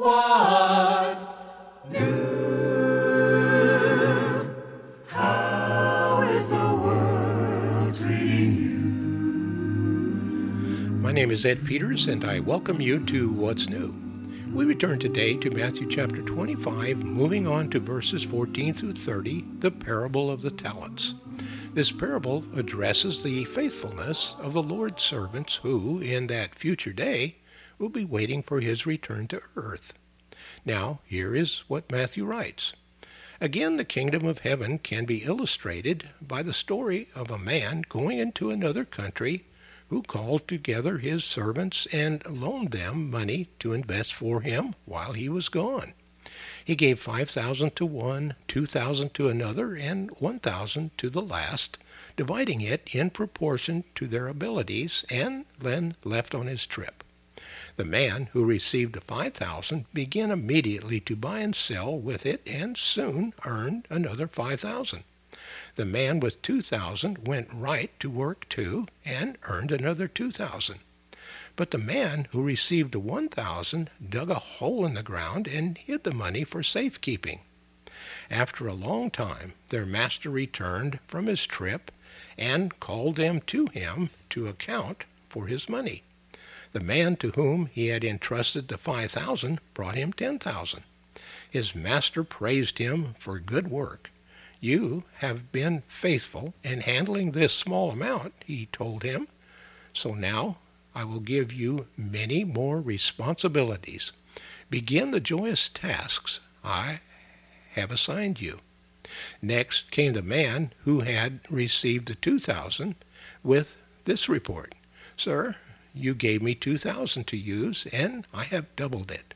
What's new? How is the world treating you? My name is Ed Peters, and I welcome you to What's New. We return today to Matthew chapter 25, moving on to verses 14 through 30, the parable of the talents. This parable addresses the faithfulness of the Lord's servants who, in that future day, will be waiting for his return to earth. Now, here is what Matthew writes. Again, the kingdom of heaven can be illustrated by the story of a man going into another country who called together his servants and loaned them money to invest for him while he was gone. He gave five thousand to one, two thousand to another, and one thousand to the last, dividing it in proportion to their abilities, and then left on his trip. The man who received the five thousand began immediately to buy and sell with it, and soon earned another five thousand. The man with two thousand went right to work too, and earned another two thousand. But the man who received the one thousand dug a hole in the ground and hid the money for safekeeping. After a long time their master returned from his trip and called them to him to account for his money. The man to whom he had entrusted the five thousand brought him ten thousand. His master praised him for good work. You have been faithful in handling this small amount, he told him. So now I will give you many more responsibilities. Begin the joyous tasks I have assigned you. Next came the man who had received the two thousand with this report. Sir, you gave me two thousand to use, and I have doubled it.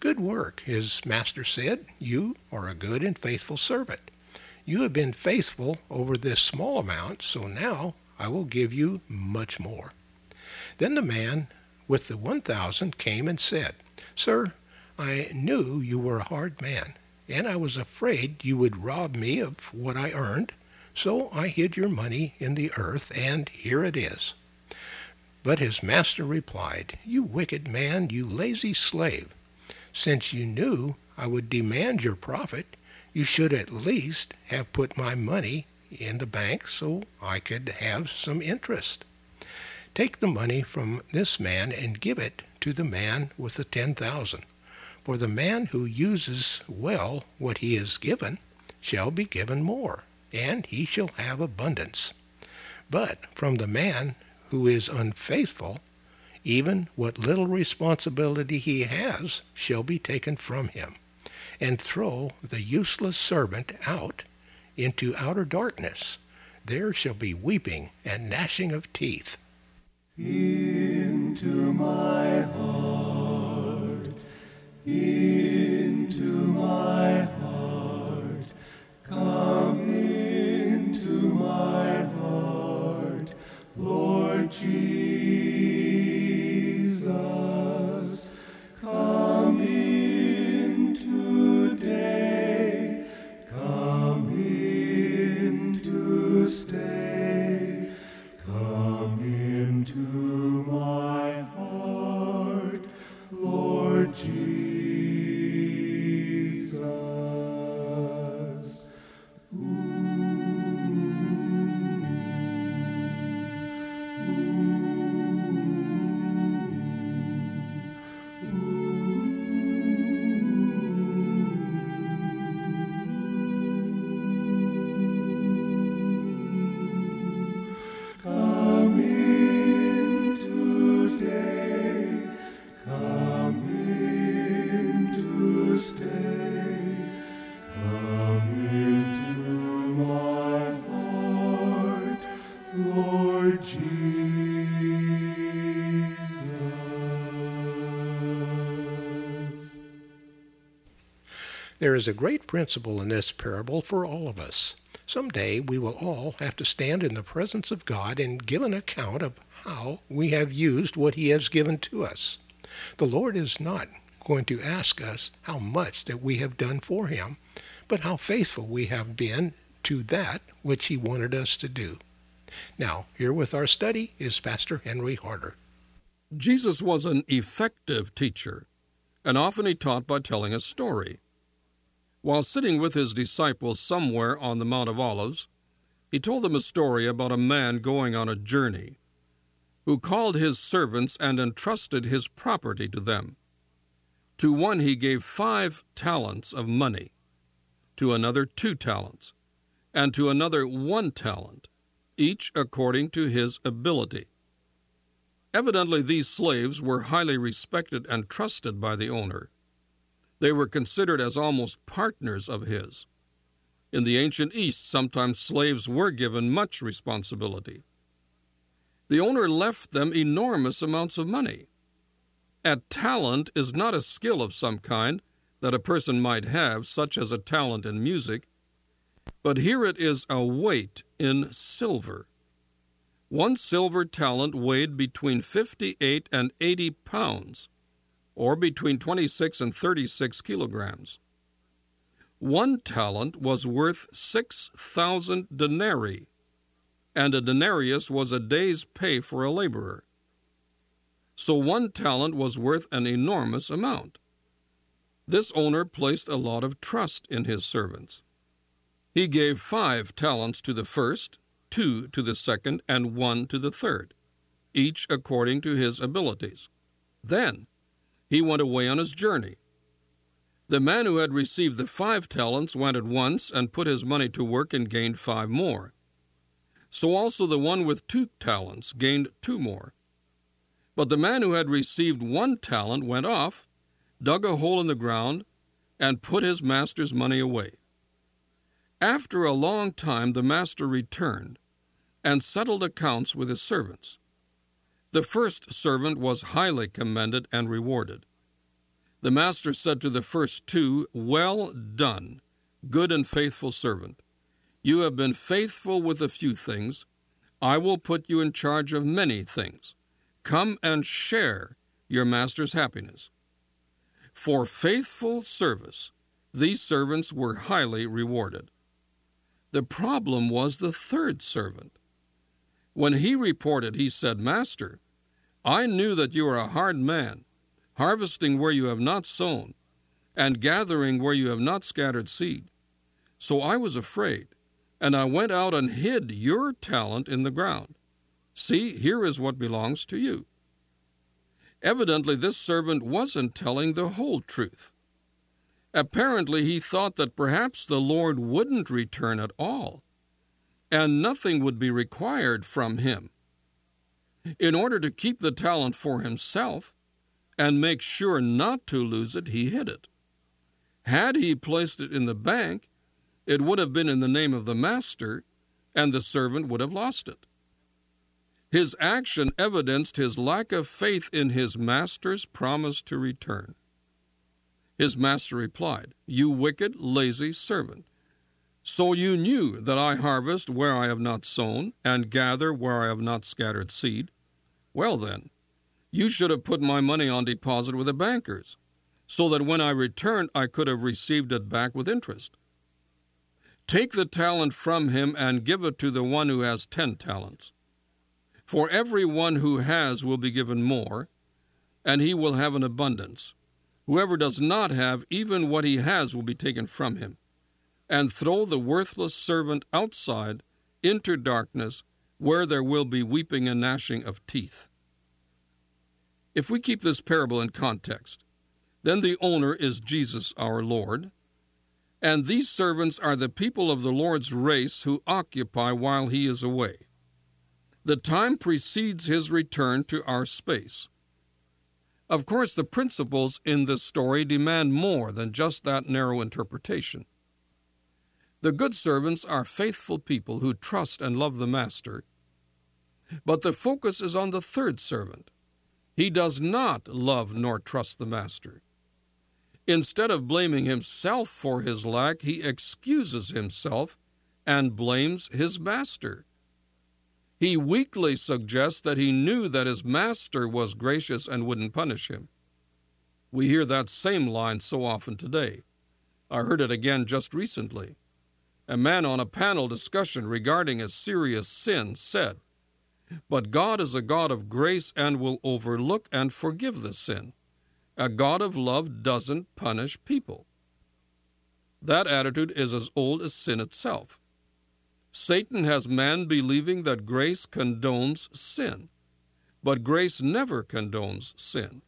Good work, his master said. You are a good and faithful servant. You have been faithful over this small amount, so now I will give you much more. Then the man with the one thousand came and said, Sir, I knew you were a hard man, and I was afraid you would rob me of what I earned, so I hid your money in the earth, and here it is. But his master replied, You wicked man, you lazy slave. Since you knew I would demand your profit, you should at least have put my money in the bank so I could have some interest. Take the money from this man and give it to the man with the ten thousand. For the man who uses well what he is given shall be given more, and he shall have abundance. But from the man who is unfaithful, even what little responsibility he has shall be taken from him and throw the useless servant out into outer darkness. There shall be weeping and gnashing of teeth. Into my heart, into Jesus, There is a great principle in this parable for all of us. Some day we will all have to stand in the presence of God and give an account of how we have used what He has given to us. The Lord is not going to ask us how much that we have done for Him, but how faithful we have been to that which He wanted us to do. Now, here with our study is Pastor Henry Harder. Jesus was an effective teacher. and often he taught by telling a story. While sitting with his disciples somewhere on the Mount of Olives, he told them a story about a man going on a journey who called his servants and entrusted his property to them. To one he gave five talents of money, to another two talents, and to another one talent, each according to his ability. Evidently, these slaves were highly respected and trusted by the owner. They were considered as almost partners of his. In the ancient East, sometimes slaves were given much responsibility. The owner left them enormous amounts of money. A talent is not a skill of some kind that a person might have, such as a talent in music, but here it is a weight in silver. One silver talent weighed between 58 and 80 pounds, or between 26 and 36 kilograms. One talent was worth 6,000 denarii, and a denarius was a day's pay for a laborer. So one talent was worth an enormous amount. This owner placed a lot of trust in his servants. He gave five talents to the first, two to the second, and one to the third, each according to his abilities. Then he went away on his journey. The man who had received the five talents went at once and put his money to work and gained five more. So also the one with two talents gained two more. But the man who had received one talent went off, dug a hole in the ground, and put his master's money away. After a long time, the master returned and settled accounts with his servants. The first servant was highly commended and rewarded. The master said to the first two, Well done, good and faithful servant. You have been faithful with a few things. I will put you in charge of many things. Come and share your master's happiness. For faithful service, these servants were highly rewarded. The problem was the third servant. When he reported, he said, Master, I knew that you are a hard man, harvesting where you have not sown, and gathering where you have not scattered seed. So I was afraid, and I went out and hid your talent in the ground. See, here is what belongs to you. Evidently, this servant wasn't telling the whole truth. Apparently, he thought that perhaps the Lord wouldn't return at all, and nothing would be required from him. In order to keep the talent for himself and make sure not to lose it, he hid it. Had he placed it in the bank, it would have been in the name of the master, and the servant would have lost it. His action evidenced his lack of faith in his master's promise to return. His master replied, You wicked, lazy servant. So you knew that I harvest where I have not sown, and gather where I have not scattered seed. Well, then, you should have put my money on deposit with the bankers, so that when I returned I could have received it back with interest. Take the talent from him and give it to the one who has ten talents. For every one who has will be given more, and he will have an abundance. Whoever does not have, even what he has will be taken from him. And throw the worthless servant outside into darkness, where there will be weeping and gnashing of teeth. If we keep this parable in context, then the owner is Jesus our Lord, and these servants are the people of the Lord's race who occupy while he is away. The time precedes his return to our space. Of course, the principles in this story demand more than just that narrow interpretation. The good servants are faithful people who trust and love the master, but the focus is on the third servant. He does not love nor trust the master. Instead of blaming himself for his lack, he excuses himself and blames his master. He weakly suggests that he knew that his master was gracious and wouldn't punish him. We hear that same line so often today. I heard it again just recently. A man on a panel discussion regarding a serious sin said, But God is a God of grace and will overlook and forgive the sin. A God of love doesn't punish people. That attitude is as old as sin itself. Satan has man believing that grace condones sin, but grace never condones sin.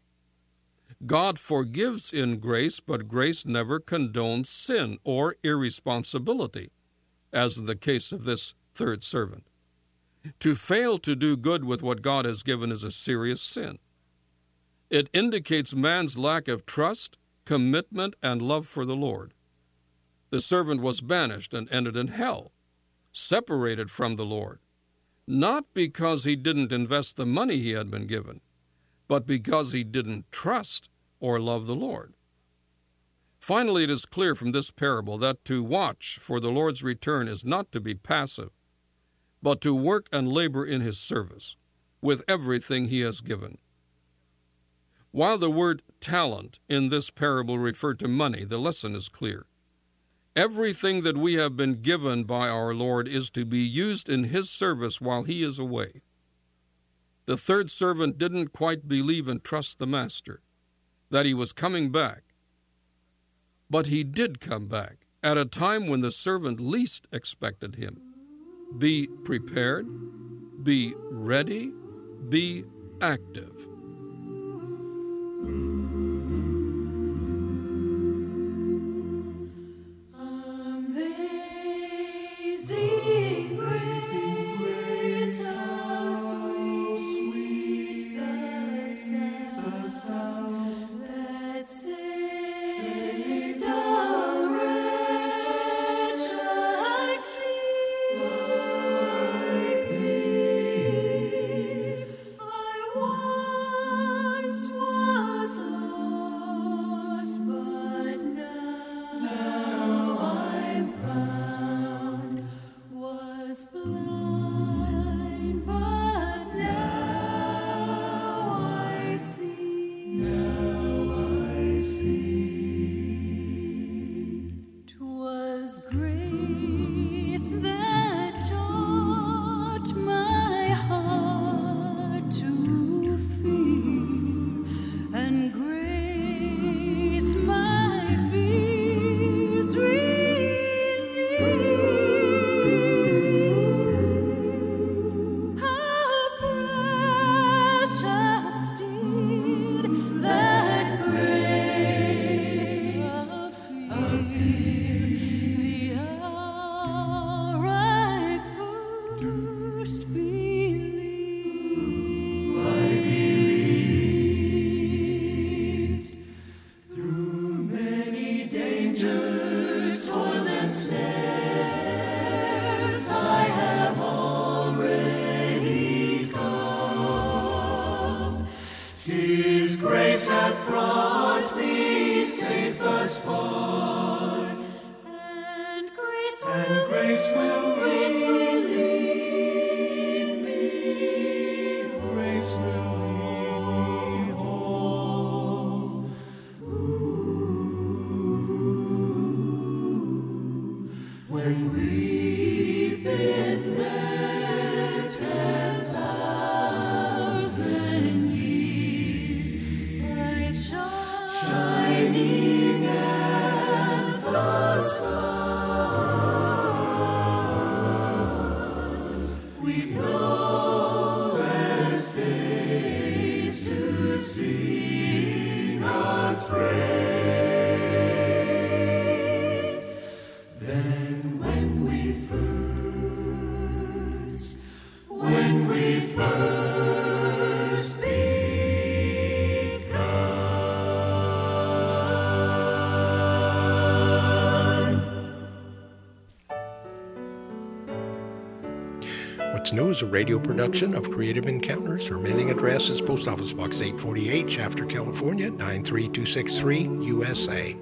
God forgives in grace, but grace never condones sin or irresponsibility, as in the case of this third servant. To fail to do good with what God has given is a serious sin. It indicates man's lack of trust, commitment, and love for the Lord. The servant was banished and ended in hell, separated from the Lord, not because he didn't invest the money he had been given, but because he didn't trust or love the Lord. Finally, it is clear from this parable that to watch for the Lord's return is not to be passive, but to work and labor in his service with everything he has given. While the word talent in this parable referred to money, the lesson is clear. Everything that we have been given by our Lord is to be used in His service while He is away. The third servant didn't quite believe and trust the Master, that he was coming back. But he did come back at a time when the servant least expected him. Be prepared, be ready, be active. Grace hath brought me safe thus far, and grace and grace will What's New is a radio production of Creative Encounters. Our mailing address is Post Office Box 848, Shafter, California 93263, USA.